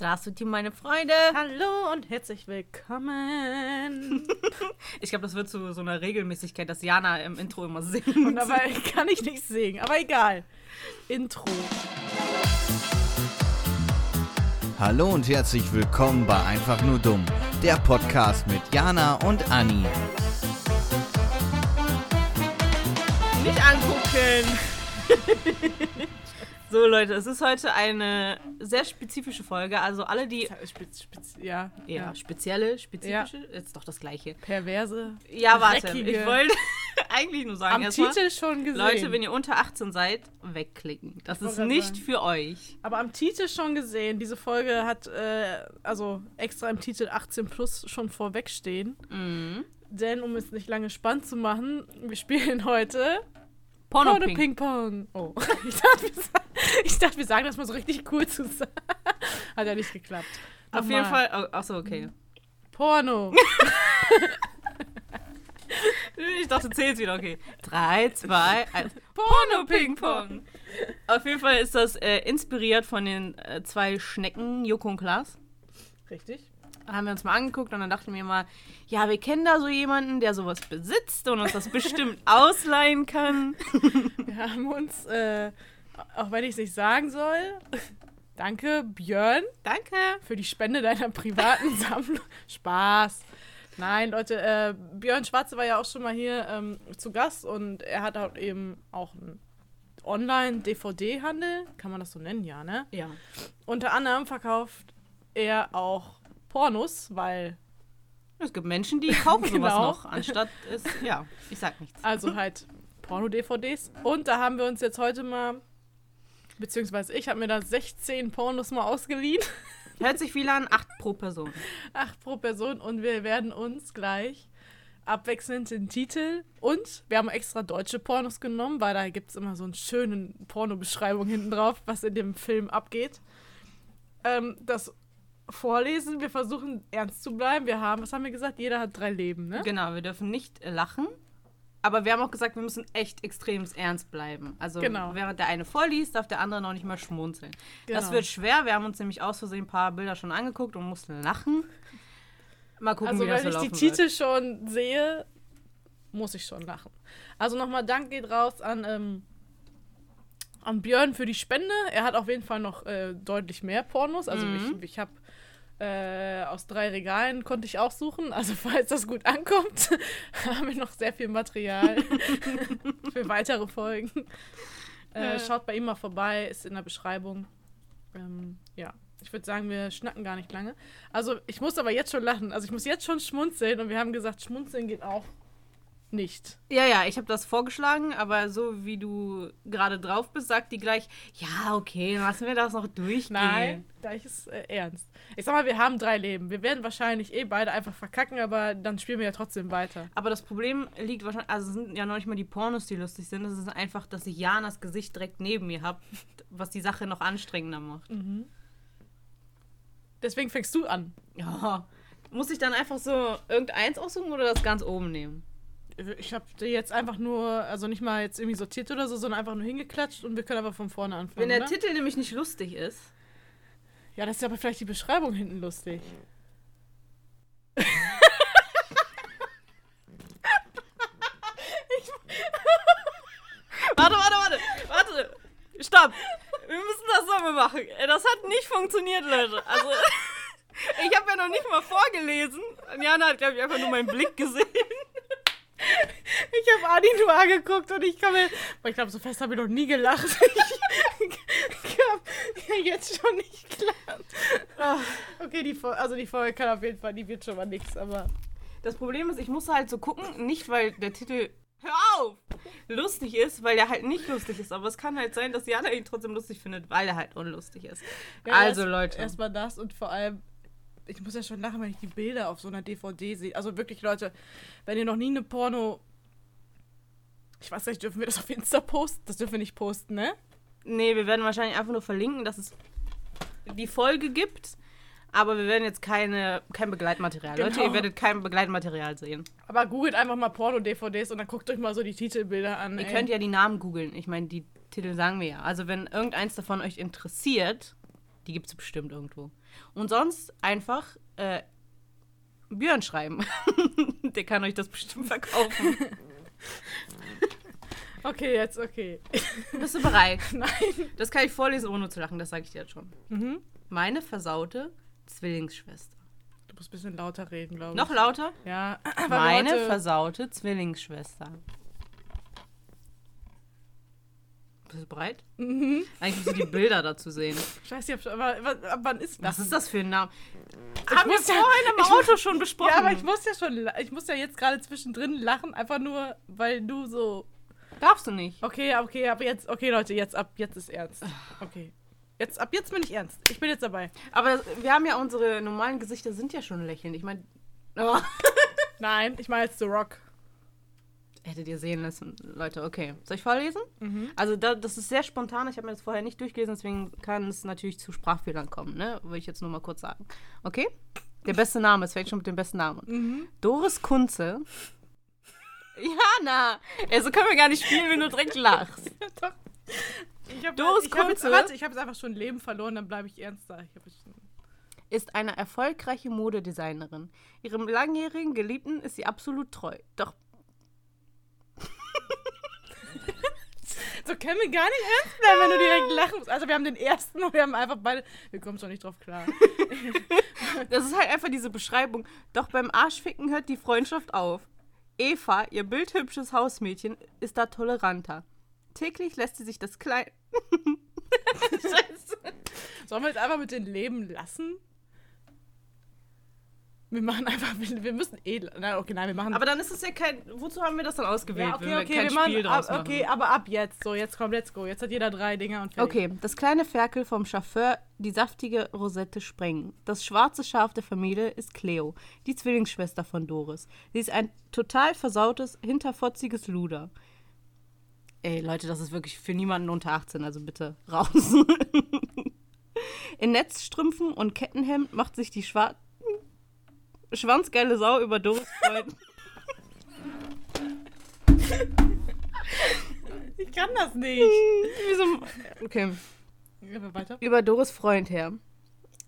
Здравствуйте, meine Freunde. Hallo und herzlich willkommen. Ich glaube, das wird zu so einer Regelmäßigkeit, dass Jana im Intro immer singt. Und dabei kann ich nicht singen, aber egal. Intro. Hallo und herzlich willkommen bei Einfach nur dumm, der Podcast mit Jana und Anni. Nicht angucken. so, Leute, es ist heute eine sehr spezifische Folge. Also alle, die. Spitz, spitz, ja, Ja, ja. spezielle, spezifische, ist doch das Gleiche. Perverse. Ja, warte. dreckige. Ich wollte eigentlich nur sagen, Am erstmal, Titel schon gesehen. Leute, wenn ihr unter 18 seid, wegklicken. Das Ich ist nicht sagen. für euch. aber am Titel schon gesehen. Diese Folge hat äh, also extra im Titel 18 plus schon vorwegstehen. Mhm. Denn um es nicht lange spannend zu machen, wir spielen heute Porno Porno Ping. Ping Pong. Oh. Ich dachte, wir sagen, ich dachte, wir sagen das mal so richtig cool zusammen. Hat ja nicht geklappt. Auf Nochmal. jeden Fall. Oh, achso, okay. Porno. Ich dachte, du zählst wieder, okay. Drei, zwei, eins. Porno Ping Pong. Auf jeden Fall ist das äh, inspiriert von den äh, zwei Schnecken, Joko und Klaas. Richtig. Haben wir uns mal angeguckt und dann dachten wir mal, ja, wir kennen da so jemanden, der sowas besitzt und uns das bestimmt ausleihen kann. Wir haben uns, äh, auch wenn ich es nicht sagen soll, danke Björn Danke. für die Spende deiner privaten Sammlung. Spaß. Nein, Leute, äh, Björn Schwarze war ja auch schon mal hier ähm, zu Gast und er hat auch eben auch einen Online-DVD-Handel, kann man das so nennen, ja, ne? Ja. Unter anderem verkauft er auch Pornos, weil, Es gibt Menschen, die kaufen sowas Genau. noch, anstatt es, ja, ich sag nichts. also halt Porno-DVDs. Und da haben wir uns jetzt heute mal, beziehungsweise ich habe mir da 16 Pornos mal ausgeliehen. Hört sich viel an, acht pro Person. Acht pro Person und wir werden uns gleich abwechselnd den Titel und wir haben extra deutsche Pornos genommen, weil da gibt es immer so eine schöne Pornobeschreibung hinten drauf, was in dem Film abgeht. Ähm, das vorlesen, wir versuchen ernst zu bleiben. Wir haben, was haben wir gesagt? Jeder hat drei Leben, ne? Genau, wir dürfen nicht äh, lachen. Aber wir haben auch gesagt, wir müssen echt extrem ernst bleiben. Also Genau. während der eine vorliest, darf der andere noch nicht mal schmunzeln. Das Genau. wird schwer. Wir haben uns nämlich aus Versehen ein paar Bilder schon angeguckt und mussten lachen. Mal gucken, Also wie das wenn so ich die Titel schon sehe, muss ich schon lachen. Also nochmal Dank geht raus an, ähm, an Björn für die Spende. Er hat auf jeden Fall noch äh, deutlich mehr Pornos. Also Mhm. ich, ich habe äh, aus drei Regalen konnte ich auch suchen. Also falls das gut ankommt, haben wir noch sehr viel Material für weitere Folgen. Äh. Schaut bei ihm mal vorbei, ist in der Beschreibung. Ähm, ja, ich würde sagen, wir schnacken gar nicht lange. Also ich muss aber jetzt schon lachen. Also ich muss jetzt schon schmunzeln und wir haben gesagt, schmunzeln geht auch nicht. Ja, ja, ich habe das vorgeschlagen, aber so wie du gerade drauf bist, sagt die gleich, ja, okay, lassen wir das noch durchgehen. Nein, gleich ist äh, ernst. Ich sag mal, wir haben drei Leben. Wir werden wahrscheinlich eh beide einfach verkacken, aber dann spielen wir ja trotzdem weiter. Aber das Problem liegt wahrscheinlich, also es sind ja noch nicht mal die Pornos, die lustig sind. Es ist einfach, dass ich Janas Gesicht direkt neben mir habe, was die Sache noch anstrengender macht. Deswegen fängst du an. Ja. Muss ich dann einfach so irgendeins aussuchen oder das ganz oben nehmen? Ich habe dir jetzt einfach nur, also nicht mal jetzt irgendwie sortiert oder so, sondern einfach nur hingeklatscht und wir können einfach von vorne anfangen. Wenn der oder? Titel nämlich nicht lustig ist. Ja, das ist aber vielleicht die Beschreibung hinten lustig. Warte, warte, warte, warte. Stopp. Wir müssen das so mal machen. Äh, Das hat nicht funktioniert, Leute. Also, ich habe ja noch nicht mal vorgelesen. Jana hat, glaube ich, einfach nur meinen Blick gesehen. Ich habe Adi nur angeguckt und ich kann mir. Ich glaube, so fest habe ich noch nie gelacht. Ich kann ja jetzt schon nicht klar. Ah, Okay, die, also die Folge kann auf jeden Fall, die wird schon mal nix, aber. Das Problem ist, ich muss halt so gucken, nicht weil der Titel Hör auf! lustig ist, weil der halt nicht lustig ist. Aber es kann halt sein, dass Jana ihn trotzdem lustig findet, weil er halt unlustig ist. Ja, also, erst- Leute. Erstmal das und vor allem, ich muss ja schon lachen, wenn ich die Bilder auf so einer DVD sehe. Also wirklich, Leute, wenn ihr noch nie eine Porno. Ich weiß nicht, dürfen wir das auf Insta posten? Das dürfen wir nicht posten, ne? Nee, wir werden wahrscheinlich einfach nur verlinken, dass es die Folge gibt. Aber wir werden jetzt keine, kein Begleitmaterial. Genau. Leute, ihr werdet kein Begleitmaterial sehen. Aber googelt einfach mal Porno-DVDs und dann guckt euch mal so die Titelbilder an. Ihr ey. könnt ja die Namen googeln. Ich meine, die Titel sagen wir ja. Also wenn irgendeins davon euch interessiert, die gibt es bestimmt irgendwo. Und sonst einfach äh, Björn schreiben. Der kann euch das bestimmt verkaufen. Okay, jetzt okay. Bist du bereit? Nein. Das kann ich vorlesen, ohne zu lachen, das sage ich dir jetzt schon. Mhm. Meine versaute Zwillingsschwester. Du musst ein bisschen lauter reden, glaube ich. Noch lauter? Ja. Meine versaute Zwillingsschwester. Bist du bereit? Mhm. Eigentlich musst du die Bilder dazu sehen. Scheiße, ich hab, aber, aber ab wann ist Was ist das für ein Name? Ich Haben wir muss ja- vorhin im Auto schon besprochen. Ja, aber ich muss ja schon, ich muss ja jetzt gerade zwischendrin lachen, einfach nur, weil du so. Darfst du nicht. Okay, okay, aber jetzt, okay, Leute, jetzt ab, jetzt ist ernst. Okay. Jetzt, ab jetzt bin ich ernst. Ich bin jetzt dabei. Aber wir haben ja unsere normalen Gesichter sind ja schon lächelnd. Ich meine, oh. Nein, ich meine jetzt The Rock. Hättet ihr sehen lassen, Leute. Okay, soll ich vorlesen? Also da, das ist sehr spontan. Ich habe mir das vorher nicht durchgelesen, deswegen kann es natürlich zu Sprachfehlern kommen. Ne, will ich jetzt nur mal kurz sagen. Okay? Der beste Name. Es fängt schon mit dem besten Namen. Doris Kunze. Jana! Also können wir gar nicht spielen, wenn du direkt lachst. Doch. Ich hab, Doris ich hab jetzt, Kunze. warte, ich habe jetzt einfach schon Leben verloren, dann bleibe ich ernster. Ich hab jetzt, ist eine erfolgreiche Modedesignerin. Ihrem langjährigen Geliebten ist sie absolut treu. Doch so können wir gar nicht ernst bleiben, wenn du direkt lachen musst. Also wir haben den ersten und wir haben einfach beide. Wir kommen schon nicht drauf klar. Das ist halt einfach diese Beschreibung. Doch beim Arschficken hört die Freundschaft auf. Eva, ihr bildhübsches Hausmädchen, ist da toleranter. Täglich lässt sie sich das Klein. Scheiße. Sollen wir jetzt einfach mit dem Leben lassen? Wir machen einfach, wir, wir müssen eh. Nein, okay, nein, wir machen. Aber dann ist es ja kein. Wozu haben wir das dann ausgewählt? ja, okay, wenn okay, kein wir machen. Spiel Ab, okay, aber ab jetzt. So, jetzt komm, let's go. Jetzt hat jeder drei Dinger und fertig. Okay, das kleine Ferkel vom Chauffeur, die saftige Rosette sprengen. Das schwarze Schaf der Familie ist Cleo, die Zwillingsschwester von Doris. Sie ist ein total versautes, hinterfotziges Luder. Ey, Leute, das ist wirklich für niemanden unter 18, also bitte raus. In Netzstrümpfen und Kettenhemd macht sich die schwa schwanzgeile Sau über Doris Freund. Ich kann das nicht. Wieso- okay. Weiter. über Doris Freund her.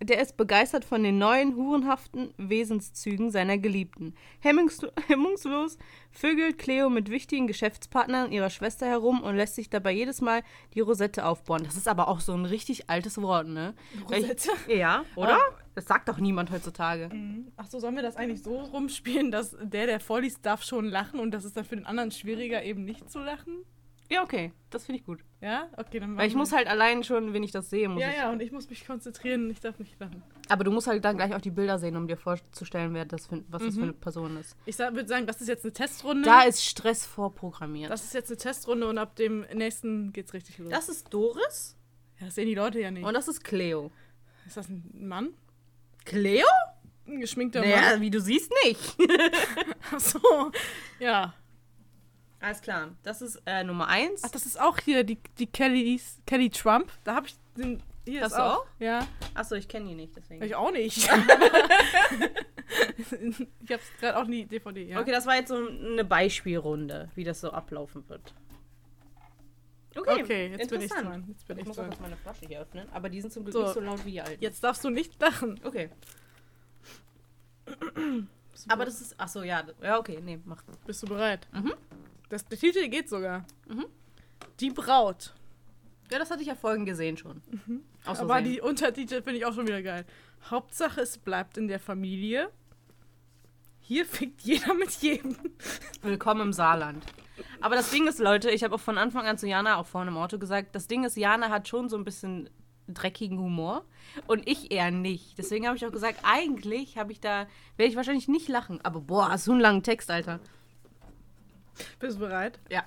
Der ist begeistert von den neuen, hurenhaften Wesenszügen seiner Geliebten. Hemmungslo hemmungslos vögelt Cleo mit wichtigen Geschäftspartnern ihrer Schwester herum und lässt sich dabei jedes Mal die Rosette aufbauen. Das ist aber auch so ein richtig altes Wort, ne? Rosette? Ich, ja, oder? Aber- Das sagt doch niemand heutzutage. Achso, sollen wir das eigentlich so rumspielen, dass der, der vorliest, darf schon lachen und das ist dann für den anderen schwieriger, eben nicht zu lachen? Ja, okay. Das finde ich gut. Ja? Okay, dann Weil ich muss halt allein schon, wenn ich das sehe, muss Ja, ich. ja, und ich muss mich konzentrieren, ich darf nicht lachen. Aber du musst halt dann gleich auch die Bilder sehen, um dir vorzustellen, wer das für, was das für eine Person ist. Ich würde sagen, das ist jetzt eine Testrunde. Da ist Stress vorprogrammiert. das ist jetzt eine Testrunde und ab dem nächsten geht's richtig los. das ist Doris ja, das sehen die Leute ja nicht. und das ist Cleo. ist das ein Mann? Cleo? Ein geschminkter Naja, Mann? wie du siehst, nicht. Achso, ja. Alles klar. Das ist äh, Nummer eins. Ach, das ist auch hier die, die Kellys, Kelly Trump. Da habe ich den. Hier Hast ist auch. auch? Ja. Achso, ich kenne die nicht, deswegen. Ich auch nicht. ich hab's gerade auch nie DVD, ja. Okay, das war jetzt so eine Beispielrunde, wie das so ablaufen wird. Okay, Okay, jetzt bin ich dran. Jetzt bin Ich ich muss auch dran. jetzt meine Flasche hier öffnen, aber die sind zum Glück So. nicht so laut wie die alten. Jetzt darfst du nicht lachen. Okay. Aber das ist. Achso, ja. Ja, okay, nee, mach. Bist du bereit? Mhm. Das, der Titel geht sogar. Mhm. Die Braut. Ja, das hatte ich ja vorhin gesehen schon. Aus Aber die Untertitel finde ich auch schon wieder geil. Hauptsache, es bleibt in der Familie. Hier fickt jeder mit jedem. Willkommen im Saarland. Aber das Ding ist, Leute, ich habe auch von Anfang an zu Jana, auch vorhin im Auto gesagt, das Ding ist, Jana hat schon so ein bisschen dreckigen Humor und ich eher nicht. Deswegen habe ich auch gesagt, eigentlich habe ich da, werde ich wahrscheinlich nicht lachen. Aber boah, hast du einen langen Text, Alter. Bist du bereit? Ja.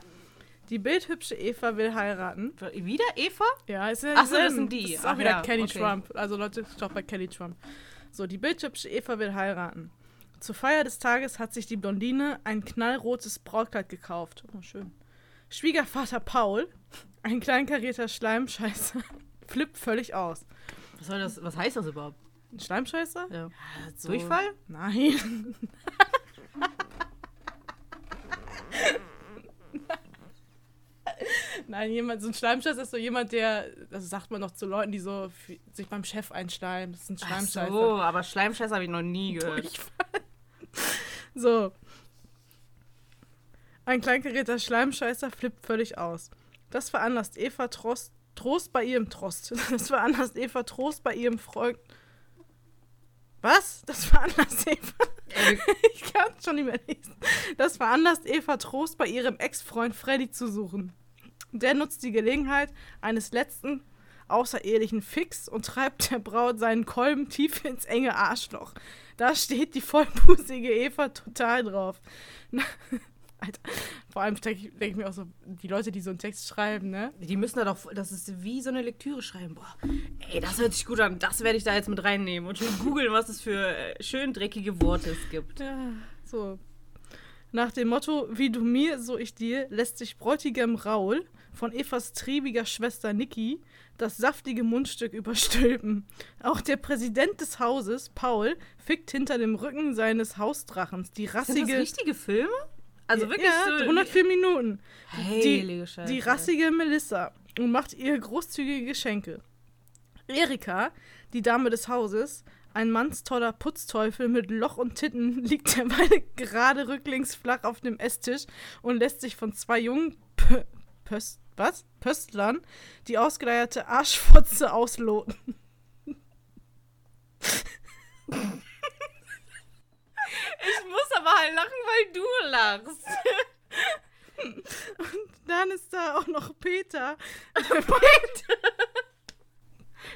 Die bildhübsche Eva will heiraten. Wieder Eva? Ja, ist ja Ach so, das sind die. Das ist Ach auch wieder ja, Kelly okay. Trump. Also Leute, stopp bei Kelly Trump. So, die bildhübsche Eva will heiraten. Zur Feier des Tages hat sich die Blondine ein knallrotes Brautkleid gekauft. Oh, schön. Schwiegervater Paul, ein kleinkarierter Schleimscheißer, flippt völlig aus. Was, soll das, was heißt das überhaupt? Ein Schleimscheißer? Ja. so- Durchfall? Nein. Nein, jemand, so ein Schleimscheißer ist so jemand, der, das sagt man noch zu Leuten, die so sich beim Chef einschleimen. Das ist ein Ach Schleimscheißer. so, aber Schleimscheiß habe ich noch nie gehört. Durchfall. So. Ein kleinkarierter Schleimscheißer flippt völlig aus. Das veranlasst Eva Trost, Trost bei ihrem Trost. Das veranlasst Eva Trost bei ihrem Freund. Was? Das veranlasst Eva. ich kann es schon nicht mehr lesen. Das veranlasst Eva Trost bei ihrem Ex-Freund Freddy zu suchen. Der nutzt die Gelegenheit eines letzten außerehelichen Fix und treibt der Braut seinen Kolben tief ins enge Arschloch. Da steht die vollbusige Eva total drauf. Alter, vor allem denke ich, denk mir auch so, die Leute, die so einen Text schreiben, ne? Die müssen da doch, das ist wie so eine Lektüre schreiben. Boah, ey, das hört sich gut an. Das werde ich da jetzt mit reinnehmen und schön googeln, was es für äh, schön dreckige Worte es gibt. Ja, so. Nach dem Motto, wie du mir, so ich dir, lässt sich Bräutigam Raul von Evas triebiger Schwester Niki das saftige Mundstück überstülpen. Auch der Präsident des Hauses, Paul, fickt hinter dem Rücken seines Hausdrachens die Sind das rassige... richtige Filme? Also wirklich ja, so. 104 Minuten. Heilige Scheiße. Die rassige Melissa und macht ihr großzügige Geschenke. Erika, die Dame des Hauses, ein mannstoller Putzteufel mit Loch und Titten, liegt derweil gerade rücklings flach auf dem Esstisch und lässt sich von zwei jungen Pö Pöst was? Pöstlern die ausgeleierte Arschfotze ausloten. Ich muss aber halt lachen, weil du lachst. Dann ist da auch noch Peter.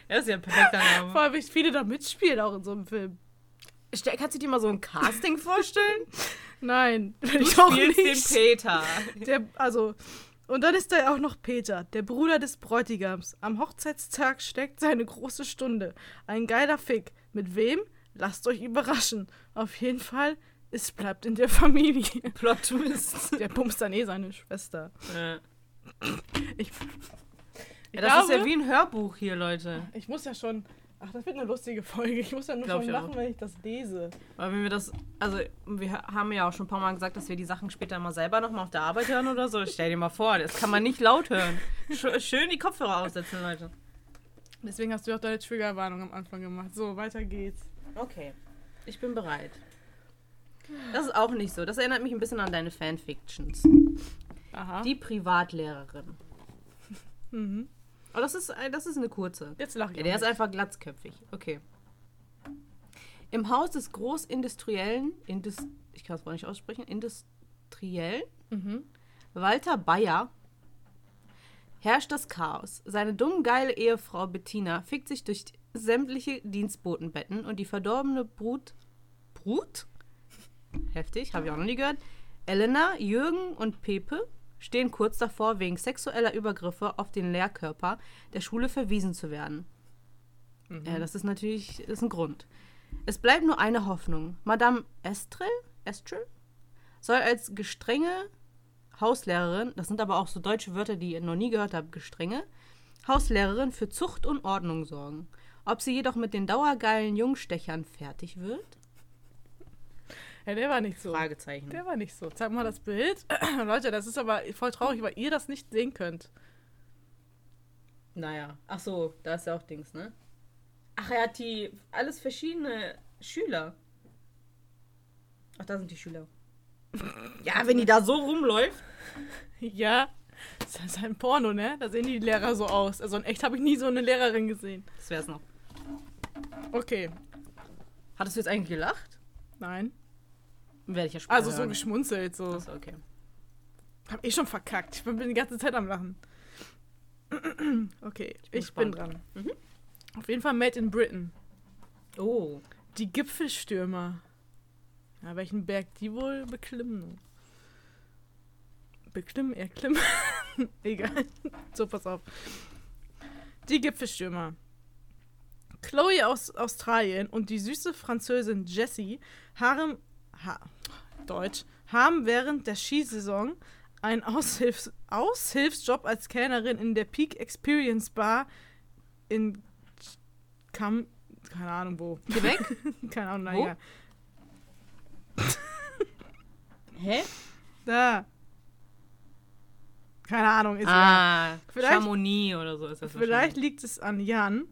Er ist ja ein perfekter Name. Vor allem, wie viele da mitspielen auch in so einem Film. Kannst du dir mal so ein Casting vorstellen? Nein, Du ich auch nicht. den Peter. Der, also, und dann ist da ja auch noch Peter, der Bruder des Bräutigams. Am Hochzeitstag steckt seine große Stunde. Ein geiler Fick. Mit wem? Lasst euch überraschen. Auf jeden Fall, es bleibt in der Familie. Plot Twist. Der bumst dann eh seine Schwester. Ja. Ich, Ja, das ist ja wie ein Hörbuch hier, Leute. ich muss ja schon. Ach, das wird eine lustige Folge. Ich muss ja nur Glaub schon ich auch. lachen, wenn ich das lese. Weil wenn wir das, also wir haben ja auch schon ein paar Mal gesagt, dass wir die Sachen später mal selber nochmal auf der Arbeit hören oder so. Stell dir mal vor, das kann man nicht laut hören. Sch schön die Kopfhörer aussetzen, Leute. Deswegen hast du auch deine Triggerwarnung am Anfang gemacht. So, weiter geht's. Okay, ich bin bereit. Das ist auch nicht so. Das erinnert mich ein bisschen an deine Fanfictions. Aha. Die Privatlehrerin. mhm. Aber das ist, äh, das ist eine kurze. Jetzt lach ich. Ja, der ist nicht. einfach glatzköpfig. Okay. Im Haus des großindustriellen, Indus, ich kann es wohl nicht aussprechen, industriell Mhm. Walter Bayer herrscht das Chaos. Seine dumm geile Ehefrau Bettina fickt sich durch sämtliche Dienstbotenbetten und die verdorbene Brut. Brut? Heftig, habe ich auch noch nie gehört. Elena, Jürgen und Pepe stehen kurz davor, wegen sexueller Übergriffe auf den Lehrkörper der Schule verwiesen zu werden. Ja, das ist natürlich das ist ein Grund. Es bleibt nur eine Hoffnung. Madame Estrel, Estrel soll als gestrenge Hauslehrerin, das sind aber auch so deutsche Wörter, die ihr noch nie gehört habt, gestrenge, Hauslehrerin für Zucht und Ordnung sorgen. Ob sie jedoch mit den dauergeilen Jungstechern fertig wird? Ja, der war nicht so. Fragezeichen. Der war nicht so. Zeig mal das Bild. Leute, das ist aber voll traurig, weil ihr das nicht sehen könnt. Naja, ach so, da ist ja auch Dings, ne? Ach, er hat die alles verschiedene Schüler. Ach, da sind die Schüler. ja, wenn die da so rumläuft. Ja, das ist ein Porno, ne? Da sehen die Lehrer so aus. Also in echt habe ich nie so eine Lehrerin gesehen. Das wär's noch. Okay, Hattest du jetzt eigentlich gelacht? nein. Werde ich ja später Also so hören. geschmunzelt, so. Achso, okay. Hab ich schon verkackt. Ich bin die ganze Zeit am Lachen. Okay, ich bin, gespannt. dran. Mhm. Auf jeden Fall Made in Britain. Oh. Die Gipfelstürmer. Ja, welchen Berg die wohl beklimmen? Beklimmen, erklimmen? Egal. So, pass auf. Die Gipfelstürmer. Chloe aus Australien und die süße Französin Jessie haben, ha, Deutsch, haben während der Skisaison einen Aushilfs Aushilfsjob als Kellnerin in der Peak Experience Bar in Kam, keine Ahnung wo. Quebec? Keine Ahnung, naja. Hä? Da. Keine Ahnung, ist. Ah, Vielleicht- Chamonix oder so ist das Vielleicht liegt es an Jan.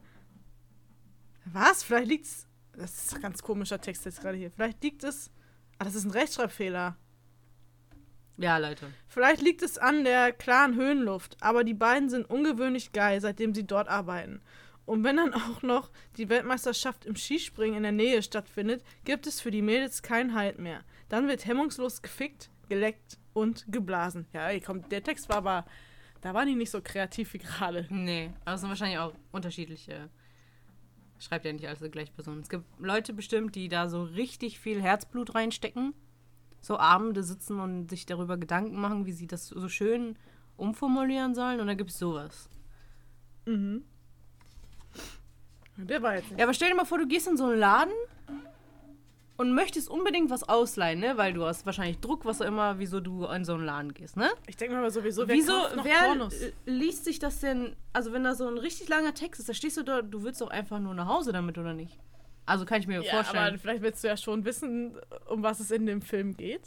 Was? Vielleicht liegt es. Das ist ein ganz komischer Text jetzt gerade hier. Vielleicht liegt es. Ah, das ist ein Rechtschreibfehler. Ja, Leute. Vielleicht liegt es an der klaren Höhenluft, aber die beiden sind ungewöhnlich geil, seitdem sie dort arbeiten. Und wenn dann auch noch die Weltmeisterschaft im Skispringen in der Nähe stattfindet, gibt es für die Mädels keinen Halt mehr. Dann wird hemmungslos gefickt, geleckt und geblasen. Ja, ey, komm, der Text war aber. Da waren die nicht so kreativ wie gerade. Nee, aber es sind wahrscheinlich auch unterschiedliche. Schreibt ja nicht alles die gleiche Person. Es gibt Leute bestimmt, die da so richtig viel Herzblut reinstecken. So Abende sitzen und sich darüber Gedanken machen, wie sie das so schön umformulieren sollen. Und dann gibt es sowas. Mhm. Der war jetzt nicht. Ja, aber stell dir mal vor, du gehst in so einen Laden und möchtest unbedingt was ausleihen, ne? Weil du hast wahrscheinlich Druck, was auch immer, wieso du in so einen Laden gehst, ne? Ich denke mir aber sowieso, wer Wieso, noch wer Pornos? liest sich das denn, also wenn da so ein richtig langer Text ist, da stehst du da, du willst doch einfach nur nach Hause damit, oder nicht? Also kann ich mir Ja, vorstellen. aber vielleicht willst du ja schon wissen, um was es in dem Film geht.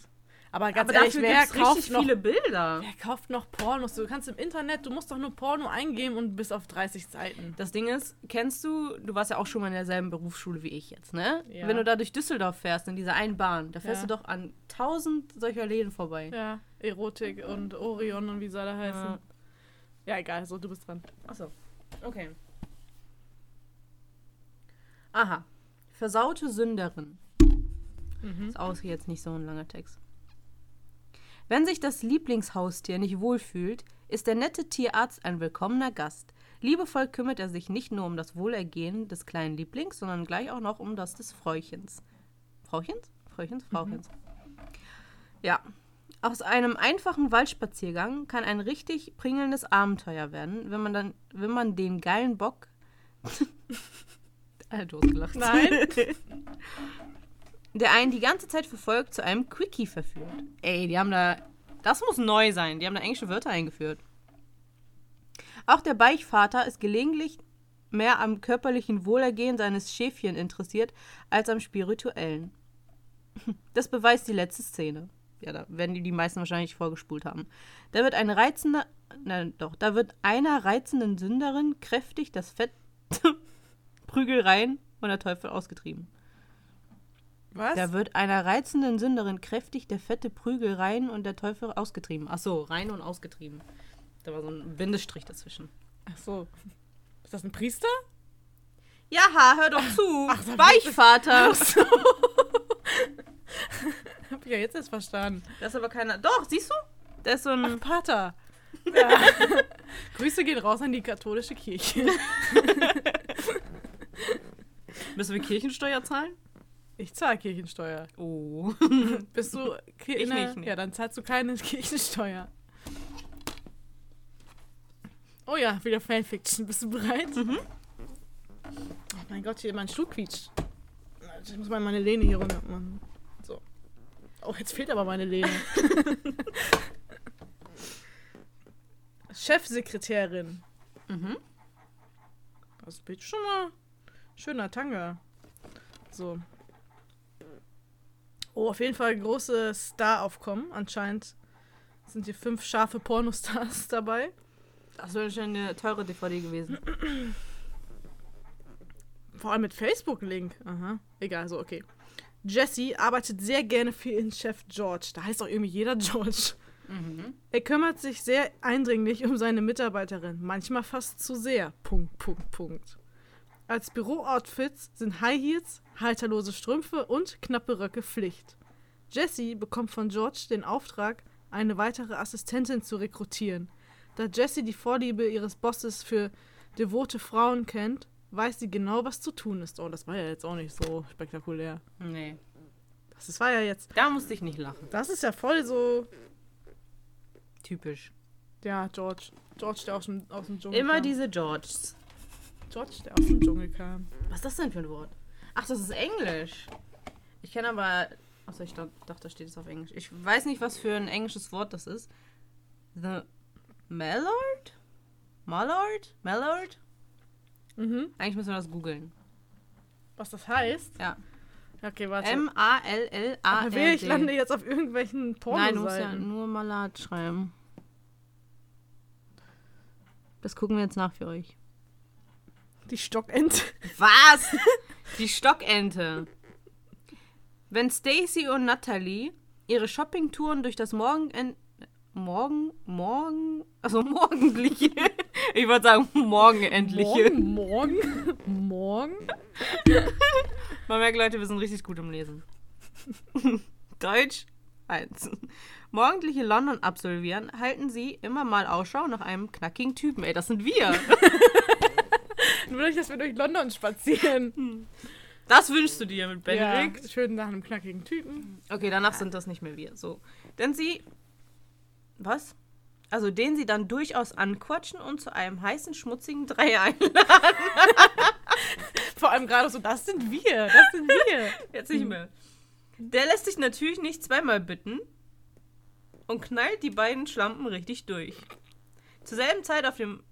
Aber ganz aber ehrlich, dafür wer gibt's kauft, richtig noch, viele Bilder. wer kauft noch Pornos? Du kannst im Internet, du musst doch nur Porno eingeben und bist auf 30 Seiten. Das Ding ist, kennst du, du warst ja auch schon mal in derselben Berufsschule wie ich jetzt, ne? Ja. Wenn du da durch Düsseldorf fährst, in dieser einen Bahn, da fährst Ja. du doch an tausend solcher Läden vorbei. Ja, Erotik und Orion und wie soll er heißen. Ja. Ja, egal, so, du bist dran. Achso. Okay. Aha. Versaute Sünderin. Mhm. Ist auch jetzt nicht so ein langer Text. Wenn sich das Lieblingshaustier nicht wohlfühlt, ist der nette Tierarzt ein willkommener Gast. Liebevoll kümmert er sich nicht nur um das Wohlergehen des kleinen Lieblings, sondern gleich auch noch um das des Fräuchens. Frauchens? Frauchens? Frauchens. Ja. Aus einem einfachen Waldspaziergang kann ein richtig pringelndes Abenteuer werden, wenn man dann, wenn man den geilen Bock. Ah, du hast gelacht. Nein. der einen die ganze Zeit verfolgt, zu einem Quickie verführt. Ey, die haben da. Das muss neu sein. Die haben da englische Wörter eingeführt. Auch der Beichvater ist gelegentlich mehr am körperlichen Wohlergehen seines Schäfchen interessiert als am spirituellen. Das beweist die letzte Szene. Ja, da werden die die meisten wahrscheinlich vorgespult haben. Da wird eine reizende, nein, doch, da wird einer reizenden Sünderin kräftig das Fett Prügeleien und der Teufel ausgetrieben. Was? Da wird einer reizenden Sünderin kräftig der fette Prügel rein und der Teufel ausgetrieben. Ach so, rein und ausgetrieben. Da war so ein Bindestrich dazwischen. Ach so. Ist das ein Priester? Ja, hör doch zu. Ach, da Beichvater. Hab ich ja jetzt erst verstanden. Das ist aber keiner. Doch, siehst du? Der ist so ein. Ach, Pater. Ja. Grüße gehen raus an die katholische Kirche. Müssen wir Kirchensteuer zahlen? Ich zahle Kirchensteuer. Oh. Bist du Ki- Ich nicht, nee. Ja, dann zahlst du keine Kirchensteuer. Oh ja, wieder Fanfiction. Bist du bereit? Mhm. Oh mein Gott, hier mein Stuhl quietscht. Ich muss mal meine Lehne hier runter machen. So. Oh, jetzt fehlt aber meine Lehne. Chefsekretärin. Mhm. Das Bild schon mal schöner Tanga. So. Oh, auf jeden Fall große Staraufkommen. Anscheinend sind hier fünf scharfe Pornostars dabei. Das wäre schon eine teure DVD gewesen. Vor allem mit Facebook-Link. Aha. Egal, so, okay. Jesse arbeitet sehr gerne für ihren Chef George. Da heißt auch irgendwie jeder George. Mhm. Er kümmert sich sehr eindringlich um seine Mitarbeiterin, manchmal fast zu sehr. Punkt, Punkt, Punkt. Als Bürooutfits sind High Heels, halterlose Strümpfe und knappe Röcke Pflicht. Jessie bekommt von George den Auftrag, eine weitere Assistentin zu rekrutieren. Da Jessie die Vorliebe ihres Bosses für devote Frauen kennt, weiß sie genau, was zu tun ist. Oh, das war ja jetzt auch nicht so spektakulär. Nee. Das ist- war ja jetzt. Da musste ich nicht lachen. Das ist ja voll so. Typisch. Ja, George. George, der aus dem, aus dem Dschungel Immer kam. diese Georges. George, der aus dem Dschungel kam. Was ist das denn für ein Wort? Ach, das ist Englisch. Ich kenne aber. Achso, ich dachte, da steht es auf Englisch. Ich weiß nicht, was für ein englisches Wort das ist. The Mallard? Mallard? Mallard? Mhm. Eigentlich müssen wir das googeln. Was das heißt? Ja. Okay, warte. M-A-L-L-A-R-D. Ich lande jetzt auf irgendwelchen Nein, du musst ja nur Mallard schreiben. Das gucken wir jetzt nach für euch. Die Stockente. Was? Die Stockente. Wenn Stacy und Natalie ihre Shoppingtouren durch das Morgen Morgen, morgen, also morgendliche. Ich würde sagen morgenendliche. Morgen? Morgen? Morgen? Man merkt, Leute, wir sind richtig gut im Lesen. Deutsch 1. Morgendliche London absolvieren, halten sie immer mal Ausschau nach einem knackigen Typen. Ey, das sind wir. Nur nicht, dass wir durch London spazieren. Das wünschst du dir mit Benedikt. Ja, schön nach einem knackigen Typen. Okay, danach sind das nicht mehr wir. So. Denn sie. Was? Also den sie dann durchaus anquatschen und zu einem heißen, schmutzigen Dreier einladen. Vor allem gerade so, das sind wir. Das sind wir. Jetzt nicht mehr. Der lässt sich natürlich nicht zweimal bitten und knallt die beiden Schlampen richtig durch. Zur selben Zeit auf dem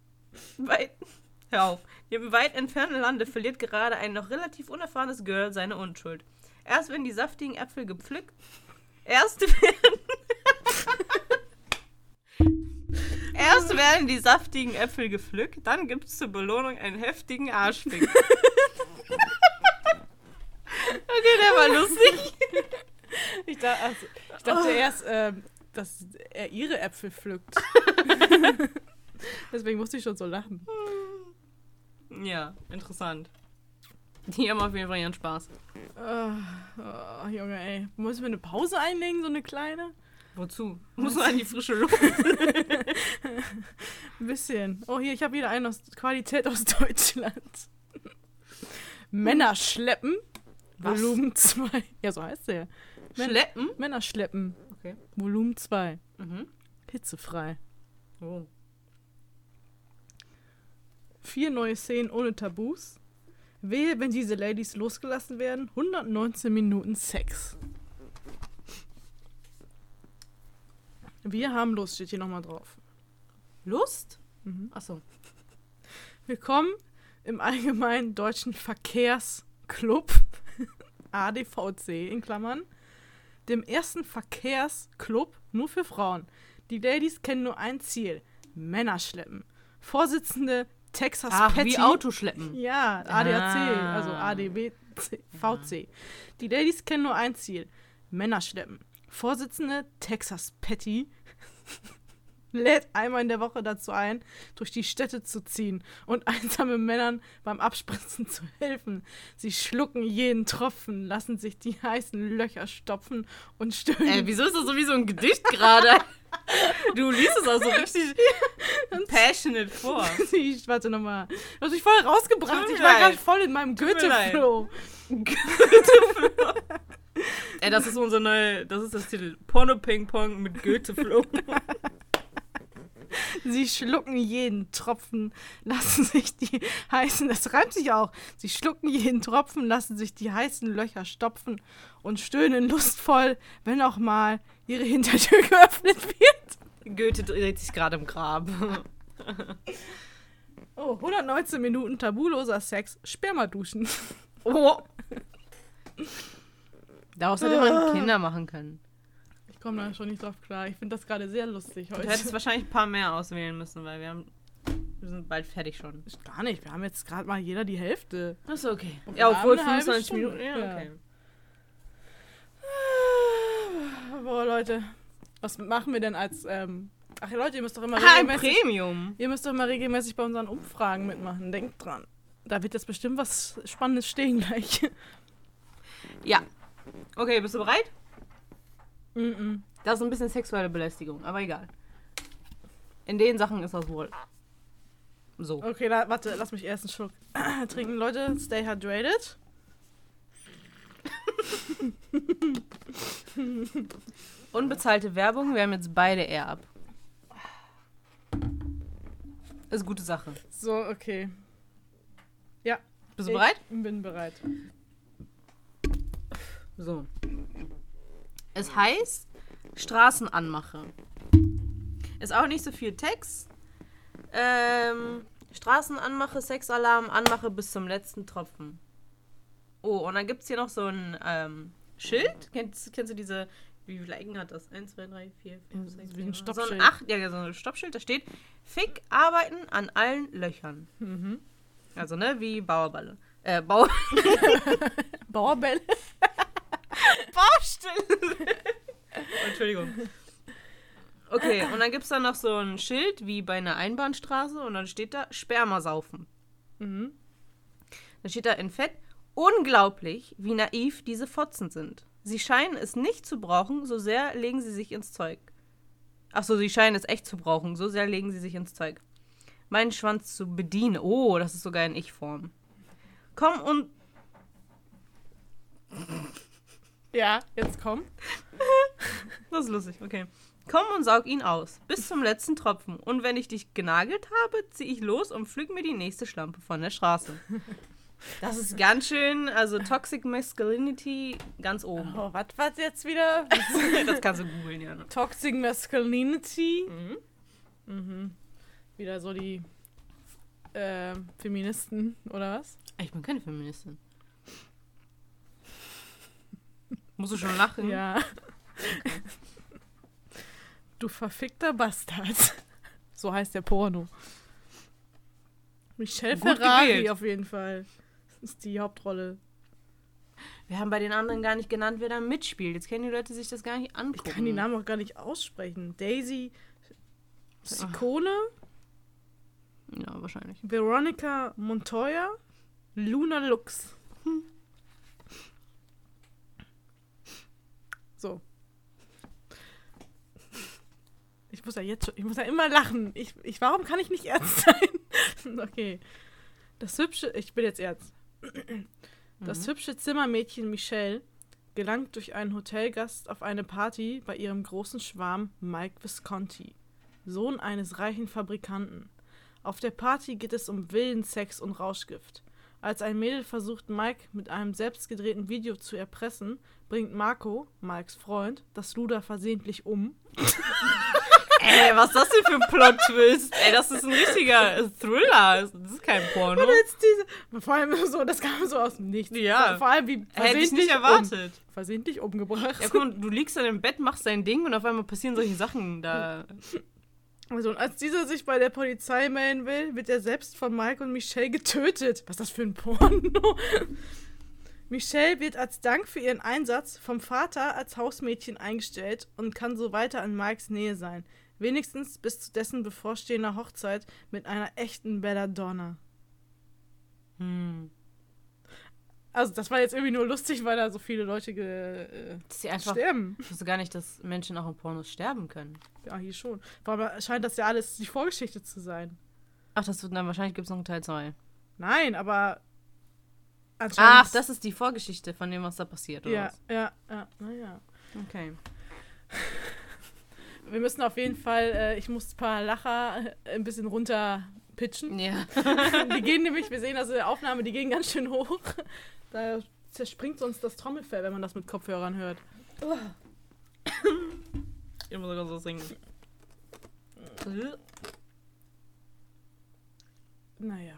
weit, hör auf, dem weit entfernten Lande verliert gerade ein noch relativ unerfahrenes Girl seine Unschuld. Erst wenn die saftigen Äpfel gepflückt, erst werden, erst werden die saftigen Äpfel gepflückt, dann gibt es zur Belohnung einen heftigen Arschfick. okay, der war lustig. Ich, da, also, ich dachte erst, ähm, dass er ihre Äpfel pflückt. Deswegen musste ich schon so lachen. Ja, interessant. Die haben auf jeden Fall ihren Spaß. Oh, oh, Junge, ey. Müssen wir eine Pause einlegen, so eine kleine? Wozu? Muss man an die frische Luft. Ein bisschen. Oh, hier, ich habe wieder einen aus Qualität aus Deutschland. Männer schleppen. Was? Volumen 2. Ja, so heißt der. Män- Schleppen? Männer schleppen. Okay. Volumen 2. Mhm. Hitzefrei. Oh. Vier neue Szenen ohne Tabus. Wehe, wenn diese Ladies losgelassen werden. 119 Minuten Sex. Wir haben Lust, steht hier nochmal drauf. Lust? Mhm. Achso. Willkommen im Allgemeinen Deutschen Verkehrsclub, ADVC in Klammern, dem ersten Verkehrsclub nur für Frauen. Die Ladies kennen nur ein Ziel: Männer schleppen. Vorsitzende Texas Ach, Patty. wie Autoschleppen. Ja, ADAC, Ah. also ADB, VC. Die Ladies kennen nur ein Ziel: Männer schleppen. Vorsitzende Texas Patty lädt einmal in der Woche dazu ein, durch die Städte zu ziehen und einsamen Männern beim Abspritzen zu helfen. Sie schlucken jeden Tropfen, lassen sich die heißen Löcher stopfen und stöhnen. Ey, wieso ist das so wie so ein Gedicht gerade? Du liest es auch so richtig passionate vor. ich warte nochmal. Du hast mich voll rausgebracht. Tut Ich war gerade voll in meinem leid. Goethe-Flow. Ey, das ist unser neue, das ist das Titel. Porno Ping Pong mit Goethe Flow. Sie schlucken jeden Tropfen, lassen sich die heißen, das reimt sich auch. Sie schlucken jeden Tropfen, lassen sich die heißen Löcher stopfen und stöhnen lustvoll, wenn auch mal ihre Hintertür geöffnet wird. Goethe dreht sich gerade im Grab. Oh, 119 Minuten tabuloser Sex, Spermaduschen. Oh. Daraus hätte man Kinder machen können. Ich komme da schon nicht drauf klar. Ich finde das gerade sehr lustig Du heute. hättest wahrscheinlich ein paar mehr auswählen müssen, weil wir haben. Wir sind bald fertig schon. Gar nicht, wir haben jetzt gerade mal jeder die Hälfte. Das ist okay. Und Ja, obwohl haben eine halbe 25 Stunde. Minuten. Ja. okay. Boah, Leute, was machen wir denn als. Ähm Ach Leute, ihr müsst doch immer Ah, ein regelmäßig. Premium. Ihr müsst doch mal regelmäßig bei unseren Umfragen mitmachen. Denkt dran. Da wird jetzt bestimmt was Spannendes stehen gleich. Ja. Okay, bist du bereit? Mhm. Das ist ein bisschen sexuelle Belästigung, aber egal. In den Sachen ist das wohl. So. Okay, la warte, lass mich erst einen Schluck trinken. Leute, stay hydrated. Unbezahlte Werbung, wir haben jetzt beide eher ab. Ist gute Sache. So, okay. Ja. Bist du bereit? Ich bin bereit. So. Es heißt Straßenanmache. Ist auch nicht so viel Text. Ähm, Straßenanmache, Sexalarm, Anmache bis zum letzten Tropfen. Oh, und dann gibt es hier noch so ein ähm, Schild. Kennst, kennst du diese, Wie viele Ecken hat das? 1, 2, 3, 4, Ja, 5, so 6, wie ein 7, So ein acht, ja, so ein Stoppschild, da steht Fick arbeiten an allen Löchern. Mhm. Also, ne, wie Bauerballe. Äh, Bau Bauerbälle. Baustelle. Entschuldigung. Okay, und dann gibt es da noch so ein Schild wie bei einer Einbahnstraße und dann steht da Sperma saufen. Mhm. Dann steht da in Fett, unglaublich, wie naiv diese Fotzen sind. Sie scheinen es nicht zu brauchen, so sehr legen sie sich ins Zeug. Ach so, sie scheinen es echt zu brauchen, so sehr legen sie sich ins Zeug. Meinen Schwanz zu bedienen. Oh, das ist sogar in Ich-Form. Komm und Ja, jetzt komm. Das ist lustig, okay. Komm und saug ihn aus, bis zum letzten Tropfen. Und wenn ich dich genagelt habe, zieh ich los und pflück mir die nächste Schlampe von der Straße. Das ist ganz schön, also Toxic Masculinity ganz oben. Oh, was war jetzt wieder? Das kannst du googeln, ja. Toxic Masculinity. Mhm. Mhm. Wieder so die äh, Feministen, oder was? Ich bin keine Feministin. Musst du schon lachen? Ja. Du verfickter Bastard. So heißt der Porno. Michelle Gut Ferrari gewählt. auf jeden Fall. Ist die Hauptrolle. Wir haben bei den anderen gar nicht genannt, wer da mitspielt. Jetzt können die Leute sich das gar nicht Ich angucken. kann die Namen auch gar nicht aussprechen. Daisy Sikone, Ja, wahrscheinlich. Veronica Montoya, Luna Lux. So. Ich muss ja jetzt schon, ich muss ja immer lachen. Ich, ich, warum kann ich nicht ernst sein? okay. Das hübsche, ich bin jetzt ernst. Das hübsche Zimmermädchen Michelle gelangt durch einen Hotelgast auf eine Party bei ihrem großen Schwarm Mike Visconti, Sohn eines reichen Fabrikanten. Auf der Party geht es um wilden Sex und Rauschgift. Als ein Mädel versucht, Mike mit einem selbstgedrehten Video zu erpressen, bringt Marco, Mikes Freund, das Luder versehentlich um. Ey, was ist das denn für ein Plot-Twist? Ey, das ist ein richtiger Thriller. Das ist kein Porno. Diese, vor allem so, das kam so aus dem Nichts. Ja. Vor allem wie Hätte ich nicht versehentlich, um, erwartet. versehentlich umgebracht. Ja, guck mal, du liegst dann im Bett, machst dein Ding und auf einmal passieren solche Sachen da. Also, und als dieser sich bei der Polizei melden will, wird er selbst von Mike und Michelle getötet. Was ist das für ein Porno? Michelle wird als Dank für ihren Einsatz vom Vater als Hausmädchen eingestellt und kann so weiter in Mikes Nähe sein. Wenigstens bis zu dessen bevorstehender Hochzeit mit einer echten Belladonna. Hm. Also, das war jetzt irgendwie nur lustig, weil da so viele Leute ge äh, Das ist ja einfach. sterben. Ich wusste gar nicht, dass Menschen auch in Pornos sterben können. Ja, hier schon. Allem scheint das ja alles die Vorgeschichte zu sein. Ach, das wird dann wahrscheinlich gibt es noch einen Teil 2. Nein, aber. Ach, das ist die Vorgeschichte von dem, was da passiert, oder Ja, was? ja, ja, naja. Okay. Wir müssen auf jeden Fall, äh, ich muss ein paar Lacher ein bisschen runter pitchen. Ja. Die gehen nämlich, wir sehen das in der Aufnahme, die gehen ganz schön hoch. Da zerspringt sonst das Trommelfell, wenn man das mit Kopfhörern hört. Ich muss sogar so singen. Naja.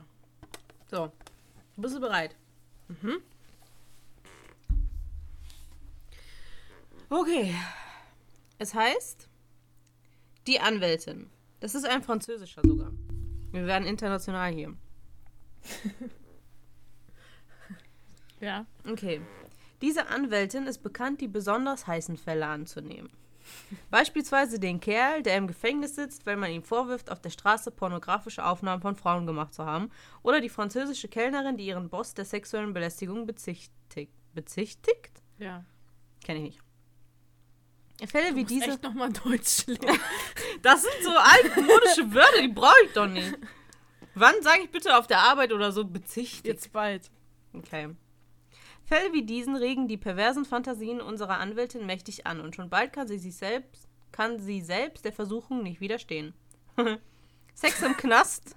So. Bist du bereit? Mhm. Okay. Es heißt Die Anwältin. Das ist ein französischer sogar. Wir werden international hier. Ja. Okay. Diese Anwältin ist bekannt, die besonders heißen Fälle anzunehmen. Beispielsweise den Kerl, der im Gefängnis sitzt, weil man ihm vorwirft, auf der Straße pornografische Aufnahmen von Frauen gemacht zu haben. Oder die französische Kellnerin, die ihren Boss der sexuellen Belästigung bezichtigt. Bezichtigt? Ja. Kenne ich nicht. Fälle wie diese. echt nochmal Deutsch lernen. Das sind so altmodische Wörter, die brauche ich doch nicht. Wann sage ich bitte auf der Arbeit oder so bezichtigt? Jetzt bald. Okay. Fälle wie diesen regen die perversen Fantasien unserer Anwältin mächtig an und schon bald kann sie sich selbst, kann sie selbst der Versuchung nicht widerstehen. Sex im Knast.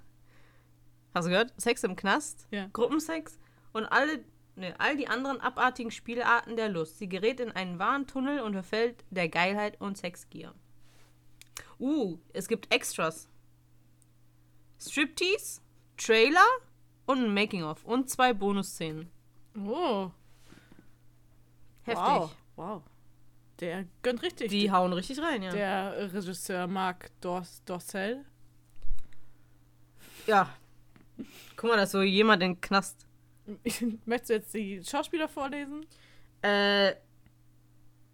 Hast du gehört? Sex im Knast, Ja. Gruppensex und alle, ne, all die anderen abartigen Spielarten der Lust. Sie gerät in einen wahren Tunnel und verfällt der Geilheit und Sexgier. Uh, es gibt Extras. Striptease, Trailer und ein Making-of und zwei Bonusszenen. Oh. Heftig. Wow. wow. Der gönnt richtig. Die hauen richtig rein, ja. Der Regisseur Marc Dors Dorcel. ja. Guck mal, da ist so jemand in den Knast. Möchtest du jetzt die Schauspieler vorlesen? Äh.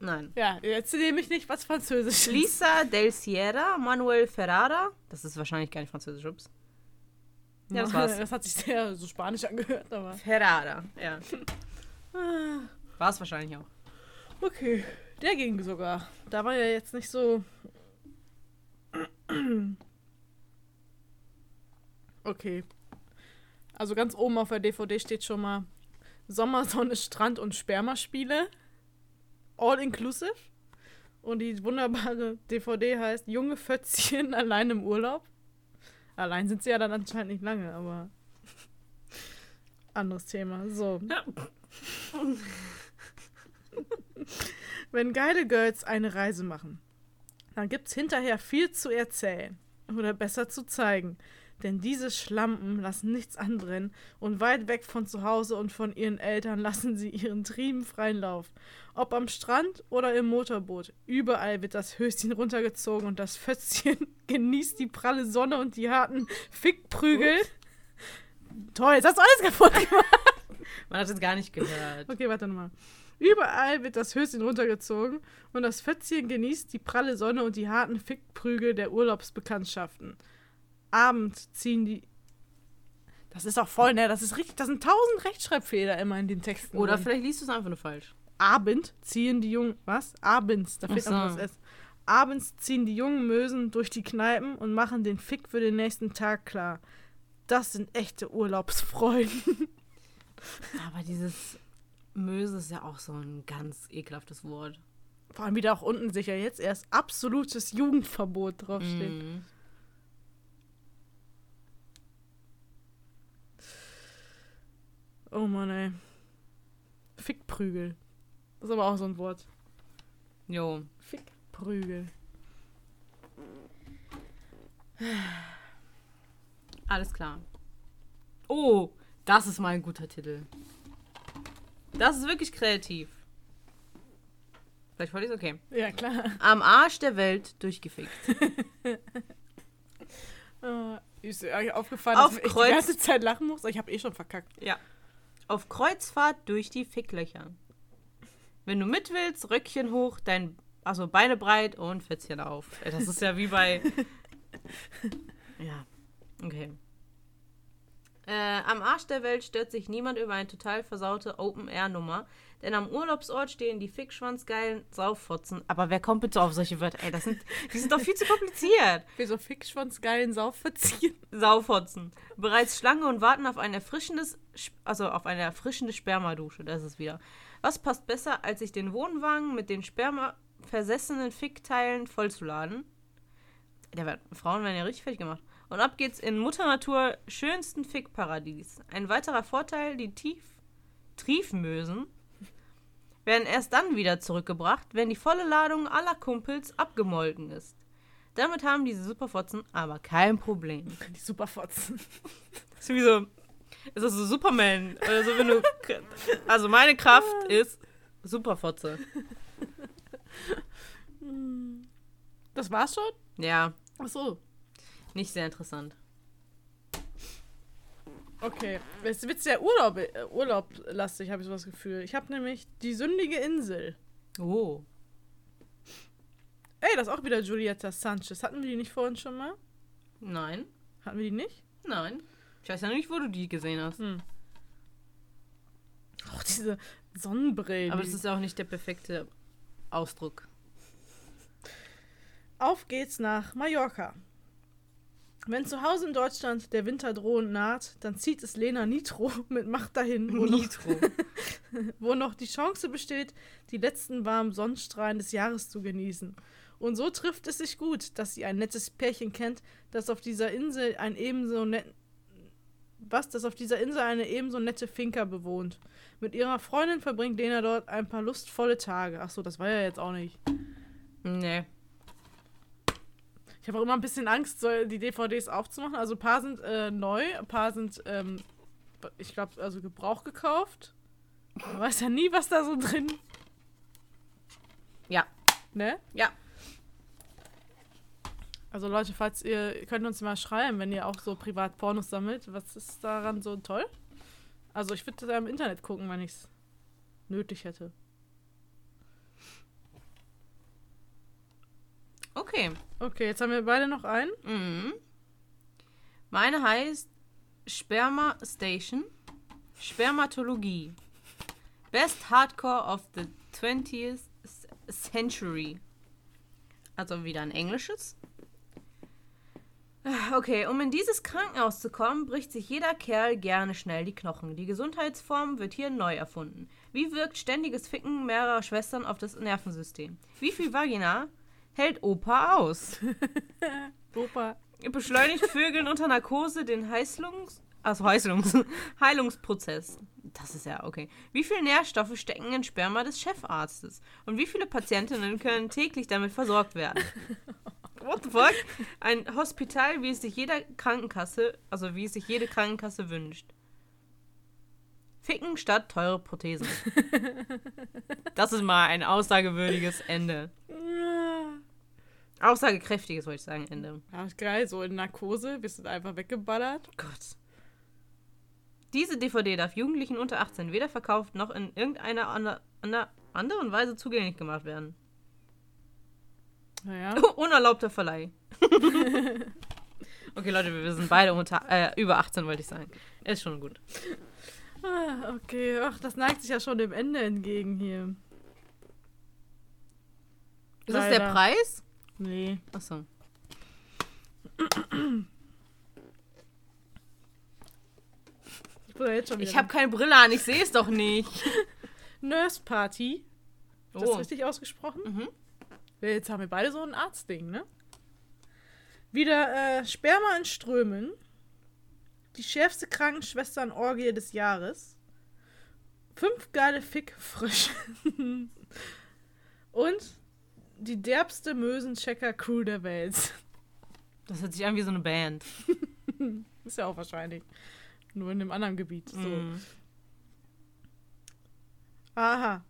Nein. Ja, erzähl mich nicht, was Französisch ist. Lisa del Sierra, Manuel Ferrara. Das ist wahrscheinlich gar nicht französisch, ups. Ja, das war's. Das hat sich sehr so spanisch angehört, aber. Ferrara, ja. War es wahrscheinlich auch. Okay, der ging sogar. Da war ja jetzt nicht so. Okay. Also ganz oben auf der DVD steht schon mal Sommersonne, Strand und Spermaspiele. All inclusive. Und die wunderbare DVD heißt Junge Fötzchen allein im Urlaub. Allein sind sie ja dann anscheinend nicht lange, aber. Anderes Thema. So. Ja. Wenn geile Girls eine Reise machen, dann gibt's hinterher viel zu erzählen. Oder besser zu zeigen. Denn diese Schlampen lassen nichts anbrennen und weit weg von zu Hause und von ihren Eltern lassen sie ihren Trieben freien Lauf. Ob am Strand oder im Motorboot, überall wird das Höschen runtergezogen und das Fötzchen genießt die pralle Sonne und die harten Fickprügel. Toll, jetzt hast du alles gemacht. Man hat es gar nicht gehört. Okay, warte nochmal. Überall wird das Höschen runtergezogen und das Fötzchen genießt die pralle Sonne und die harten Fickprügel der Urlaubsbekanntschaften. Abend ziehen die. Das ist auch voll, ne? Das ist richtig. Das sind tausend Rechtschreibfehler immer in den Texten. Oder drin. vielleicht liest du es einfach nur falsch. Abend ziehen die Jungen. Was? Abends. Da fehlt noch das S. Abends ziehen die jungen Mösen durch die Kneipen und machen den Fick für den nächsten Tag klar. Das sind echte Urlaubsfreunde. Aber dieses Möse ist ja auch so ein ganz ekelhaftes Wort. Vor allem wieder auch unten sicher jetzt erst absolutes Jugendverbot draufsteht. Mhm. Oh Mann, ey. Fickprügel. Das ist aber auch so ein Wort. Jo. Fickprügel. Alles klar. Oh, das ist mal ein guter Titel. Das ist wirklich kreativ. Vielleicht wollte ich es okay. Ja, klar. Am Arsch der Welt durchgefickt. Äh, ist euch aufgefallen, Auf dass ich Kreuz- die ganze Zeit lachen muss? Ich habe eh schon verkackt. Ja. Auf Kreuzfahrt durch die Ficklöcher. Wenn du mit willst, Röckchen hoch, dein, also Beine breit und Fätzchen auf. Das ist ja wie bei. ja, okay. Äh, am Arsch der Welt stört sich niemand über eine total versaute Open-Air-Nummer, denn am Urlaubsort stehen die Fickschwanzgeilen Sauffotzen. Aber wer kommt bitte auf solche Wörter? Ey, das sind, die sind doch viel zu kompliziert. Wie so Fickschwanzgeilen Sauf verziehen. Saufotzen. Bereits Schlange und warten auf ein erfrischendes, also auf eine erfrischende Spermadusche. Das ist es wieder. Was passt besser, als sich den Wohnwagen mit den spermaversessenen Fickteilen vollzuladen? Der Frauen werden ja richtig fertig gemacht. Und ab geht's in Mutter Natur schönsten Fickparadies. Ein weiterer Vorteil, die Tief Triefmösen werden erst dann wieder zurückgebracht, wenn die volle Ladung aller Kumpels abgemolken ist. Damit haben diese Superfotzen aber kein Problem. Die Superfotzen. Das ist wie so, ist das so Superman? Also wenn du, also meine Kraft ist Superfotze. Das war's schon? Ja, Ach so. Nicht sehr interessant. Okay. Es wird sehr Urlaub, äh, urlaublastig, habe ich so das Gefühl. Ich habe nämlich die sündige Insel. Oh. Ey, das ist auch wieder Julieta Sanchez. Hatten wir die nicht vorhin schon mal? Nein, Hatten wir die nicht? nein. Ich weiß ja nicht, wo du die gesehen hast. Hm. Auch diese Sonnenbrillen. Aber das ist ja auch nicht der perfekte Ausdruck. Auf geht's nach Mallorca. Wenn zu Hause in Deutschland der Winter drohend naht, dann zieht es Lena Nitro mit Macht dahin, wo noch, Nitro. wo noch die Chance besteht, die letzten warmen Sonnenstrahlen des Jahres zu genießen. Und so trifft es sich gut, dass sie ein nettes Pärchen kennt, das auf dieser Insel ein ebenso net was, das auf dieser Insel eine ebenso nette Finca bewohnt. Mit ihrer Freundin verbringt Lena dort ein paar lustvolle Tage. Ach so, das war ja jetzt auch nicht. Nee. Ich habe auch immer ein bisschen Angst, so die DVDs aufzumachen. Also ein paar sind äh, neu, ein paar sind, ähm, ich glaube, also Gebrauch gekauft. Man weiß ja nie, was da so drin Ja. Ne? Ja. Also Leute, falls ihr ihr könnt uns mal schreiben, wenn ihr auch so privat Pornos sammelt, was ist daran so toll? Also ich würde das ja im Internet gucken, wenn ich es nötig hätte. Okay. Okay, jetzt haben wir beide noch einen. Mhm. Meine heißt Sperma Station. Spermatologie. Best Hardcore of the 20th Century. Also wieder ein englisches. Okay, um in dieses Krankenhaus zu kommen, bricht sich jeder Kerl gerne schnell die Knochen. Die Gesundheitsform wird hier neu erfunden. Wie wirkt ständiges Ficken mehrerer Schwestern auf das Nervensystem? Wie viel Vagina hält Opa aus? Opa. beschleunigt Vögeln unter Narkose den Heißlungs also Heißlungs Heilungsprozess. Das ist ja okay. Wie viele Nährstoffe stecken in Sperma des Chefarztes? Und wie viele Patientinnen können täglich damit versorgt werden? What the fuck? Ein Hospital, wie es sich jeder Krankenkasse, also wie es sich jede Krankenkasse wünscht. Ficken statt teure Prothesen. Das ist mal ein aussagewürdiges Ende. Aussagekräftiges, wollte ich sagen, Ende. Ja, geil, so in Narkose, bist du einfach weggeballert. Gott. Diese DVD darf Jugendlichen unter 18 weder verkauft noch in irgendeiner ander, ander, anderen Weise zugänglich gemacht werden. Naja. Unerlaubter Verleih. okay, Leute, wir sind beide unter, äh, über 18, wollte ich sagen. Ist schon gut. Ah, okay, ach, das neigt sich ja schon dem Ende entgegen hier. Ist das der Leider. Preis? Nee. Achso. Ich Ich habe keine Brille an, ich sehe es doch nicht. Nurse Party. Ist das Oh. richtig ausgesprochen? Mhm. Jetzt haben wir beide so ein Arztding, ne? Wieder äh, Sperma in Strömen. Die schärfste Krankenschwesternorgie des Jahres. Fünf geile Fickfrösche. Und die derbste Mösenchecker-Crew der Welt. Das hört sich an wie so eine Band. Ist ja auch wahrscheinlich. Nur in einem anderen Gebiet. So. Mhm. Aha.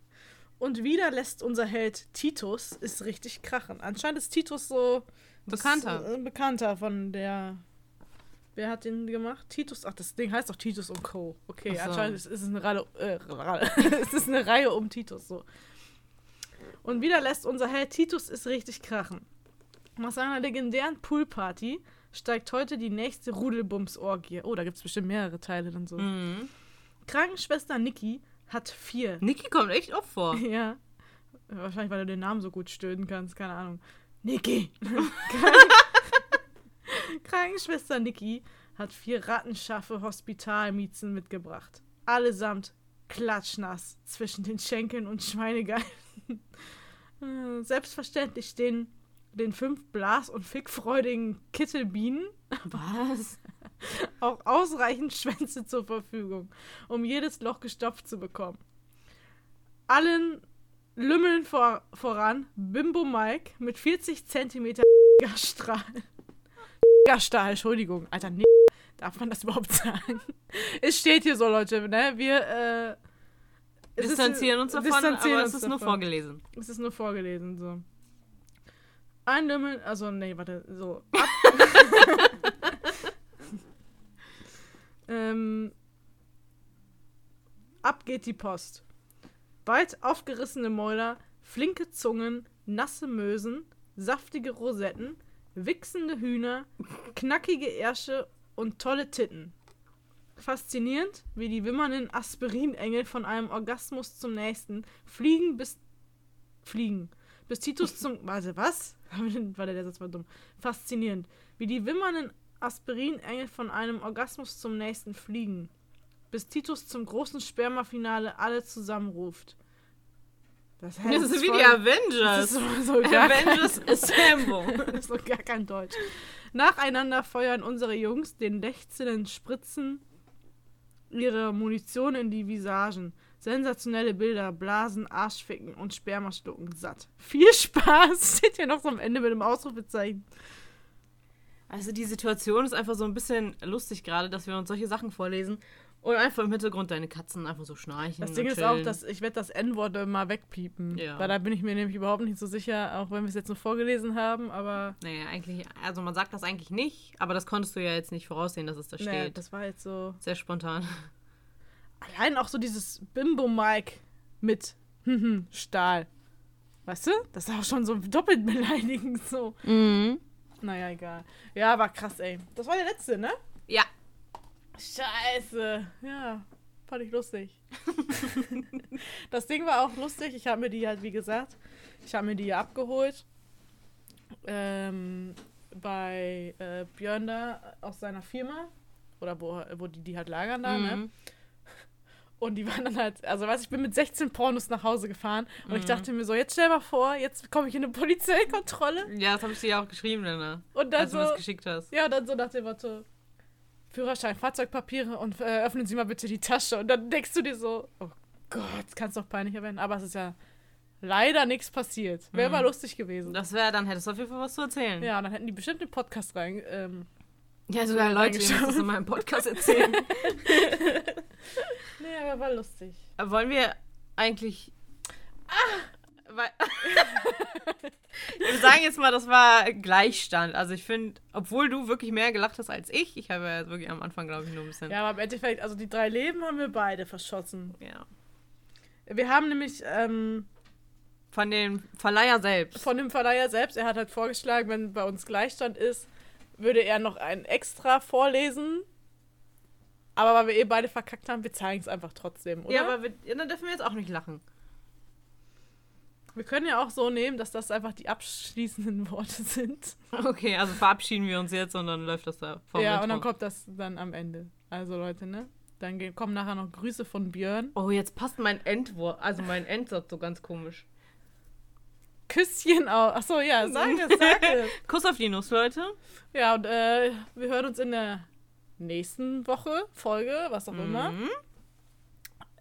Und wieder lässt unser Held Titus es richtig krachen. Anscheinend ist Titus so das, Bekannter. äh, Bekannter von der. Wer hat den gemacht? Titus. Ach, das Ding heißt doch Titus und Co. Okay, so. anscheinend ist, ist es eine Reihe, äh, es ist eine Reihe um Titus so. Und wieder lässt unser Held Titus es richtig krachen. Nach seiner legendären Poolparty steigt heute die nächste Rudelbums-Orgie. Oh, da gibt es bestimmt mehrere Teile dann so. Mhm. Krankenschwester Niki hat vier Niki kommt echt oft vor. ja. Wahrscheinlich, weil du den Namen so gut stöhnen kannst, keine Ahnung. Niki. Krankenschwester Niki hat vier rattenschaffe Hospitalmiezen mitgebracht. Allesamt klatschnass zwischen den Schenkeln und Schweinegeilen. Äh, Selbstverständlich stehen den fünf blas- und fickfreudigen Kittelbienen Was? auch ausreichend Schwänze zur Verfügung, um jedes Loch gestopft zu bekommen. Allen Lümmeln vor, voran Bimbo Mike mit 40 cm Strahl. Stahl, Entschuldigung. Alter, nee. Darf man das überhaupt sagen? Es steht hier so, Leute, ne? Wir äh, es ist- Distanzieren uns davon, distanzieren aber es ist nur davon. vorgelesen. Es ist nur vorgelesen, so. Ein Lümmel, also, nee, warte, so. Ab, ähm, ab geht die Post. Weit aufgerissene Mäuler, flinke Zungen, nasse Mösen, saftige Rosetten, wichsende Hühner, knackige Ärsche und tolle Titten. Faszinierend, wie die wimmernden Aspirinengel von einem Orgasmus zum nächsten fliegen bis fliegen. Bis Titus zum. Warte, was? Warte, der Satz war dumm. Faszinierend. Wie die wimmernden Aspirinengel von einem Orgasmus zum nächsten fliegen. Bis Titus zum großen Spermafinale alle zusammenruft. Das, hä, Das ist wie voll- die Avengers. ist so, so kein, Avengers Assemble. das ist so gar kein Deutsch. Nacheinander feuern unsere Jungs den lechzenden Spritzen ihre Munition in die Visagen. Sensationelle Bilder, Blasen, Arschficken und Spermaschlucken satt. Viel Spaß! Steht ja noch so am Ende mit dem Ausrufezeichen. Also die Situation ist einfach so ein bisschen lustig gerade, dass wir uns solche Sachen vorlesen Und einfach im Hintergrund deine Katzen einfach so schnarchen. Das Ding ist auch, dass ich werde das N-Wort mal wegpiepen. Ja. Weil da bin ich mir nämlich überhaupt nicht so sicher, auch wenn wir es jetzt nur vorgelesen haben, aber Naja, eigentlich, also man sagt das eigentlich nicht, aber das konntest du ja jetzt nicht voraussehen, dass es da nee, steht. das war jetzt so. Sehr spontan. Allein auch so dieses Bimbo-Mike mit Stahl. Weißt du? Das ist auch schon so doppelt beleidigend so. Mhm. Naja, egal. Ja, war krass, ey. Das war der letzte, ne? Scheiße. Ja, fand ich lustig. das Ding war auch lustig. Ich habe mir die halt, wie gesagt, ich habe mir die abgeholt. Ähm, bei äh, Björn da aus seiner Firma. Oder wo, wo die die halt lagern da, ne? Mhm. Und die waren dann halt, also weiß ich bin mit 16 Pornos nach Hause gefahren und Mhm. ich dachte mir so, jetzt stell mal vor, jetzt komme ich in eine Polizeikontrolle Ja, das habe ich dir ja auch geschrieben, Lena. und dann Als du so, das geschickt hast. ja, dann so nach dem Motto, Führerschein, Fahrzeugpapiere und äh, öffnen Sie mal bitte die Tasche. Und dann denkst du dir so, oh Gott, kann es doch peinlicher werden. Aber es ist ja leider nichts passiert. Wäre Mhm. mal lustig gewesen. Das wäre, dann hättest du auf jeden Fall was zu erzählen. Ja, dann hätten die bestimmt den Podcast rein. Ähm, Ja, sogar Leute, die das in meinem Podcast erzählen. nee, aber war lustig. Wollen wir eigentlich. Ah! Wir sagen jetzt mal, das war Gleichstand. Also ich finde, obwohl du wirklich mehr gelacht hast als ich, ich habe ja wirklich am Anfang, glaube ich, nur ein bisschen. Ja, aber im Endeffekt, also die drei Leben haben wir beide verschossen. ja. Wir haben nämlich ähm, Von dem Verleiher selbst. von dem Verleiher selbst, er hat halt vorgeschlagen, wenn bei uns Gleichstand ist, würde er noch ein extra vorlesen. Aber weil wir eh beide verkackt haben, wir zeigen es einfach trotzdem, oder? Ja, aber wir, dann dürfen wir jetzt auch nicht lachen. Wir können ja auch so nehmen, dass das einfach die abschließenden Worte sind. Okay, also verabschieden wir uns jetzt und dann läuft das da vom ja, und dann kommt das dann am Ende. Also Leute, ne? Dann gehen, kommen nachher noch Grüße von Björn. Oh, jetzt passt mein Endwort, also mein Endsatz so ganz komisch. Küsschen auf. Achso, ja, sag es, sag es. Kuss auf die Nuss, Leute. Ja, und äh, wir hören uns in der nächsten Woche, Folge, was auch immer.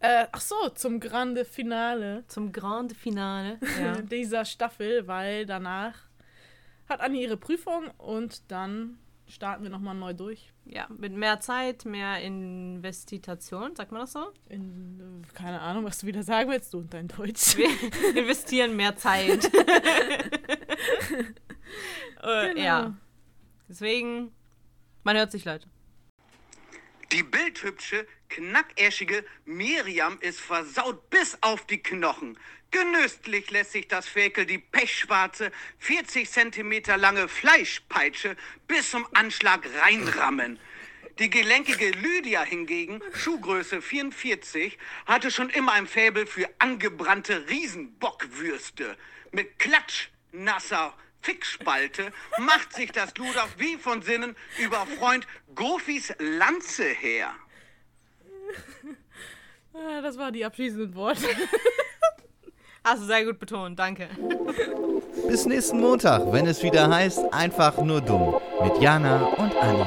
Äh, ach so, zum Grande Finale Zum Grande Finale. Ja. dieser Staffel, weil danach hat Anni ihre Prüfung und dann starten wir nochmal neu durch. ja, mit mehr Zeit, mehr Investitation, sagt man das so? In, äh, keine Ahnung, was du wieder sagen willst, du und dein Deutsch. Wir investieren mehr Zeit. äh, Genau. Ja, deswegen, man hört sich, Leute. Die bildhübsche, knackäschige Miriam ist versaut bis auf die Knochen. Genüsslich lässt sich das Ferkel die pechschwarze, 40 Zentimeter lange Fleischpeitsche bis zum Anschlag reinrammen. Die gelenkige Lydia hingegen, Schuhgröße 44, hatte schon immer ein Faible für angebrannte Riesenbockwürste. Mit Klatsch, nasser Fickspalte macht sich das Luder wie von Sinnen über Freund Gofis Lanze her. Ah, das waren die abschließenden Worte. Hast du sehr gut betont, danke. Bis nächsten Montag, wenn es wieder heißt, einfach nur dumm. Mit Jana und Anni.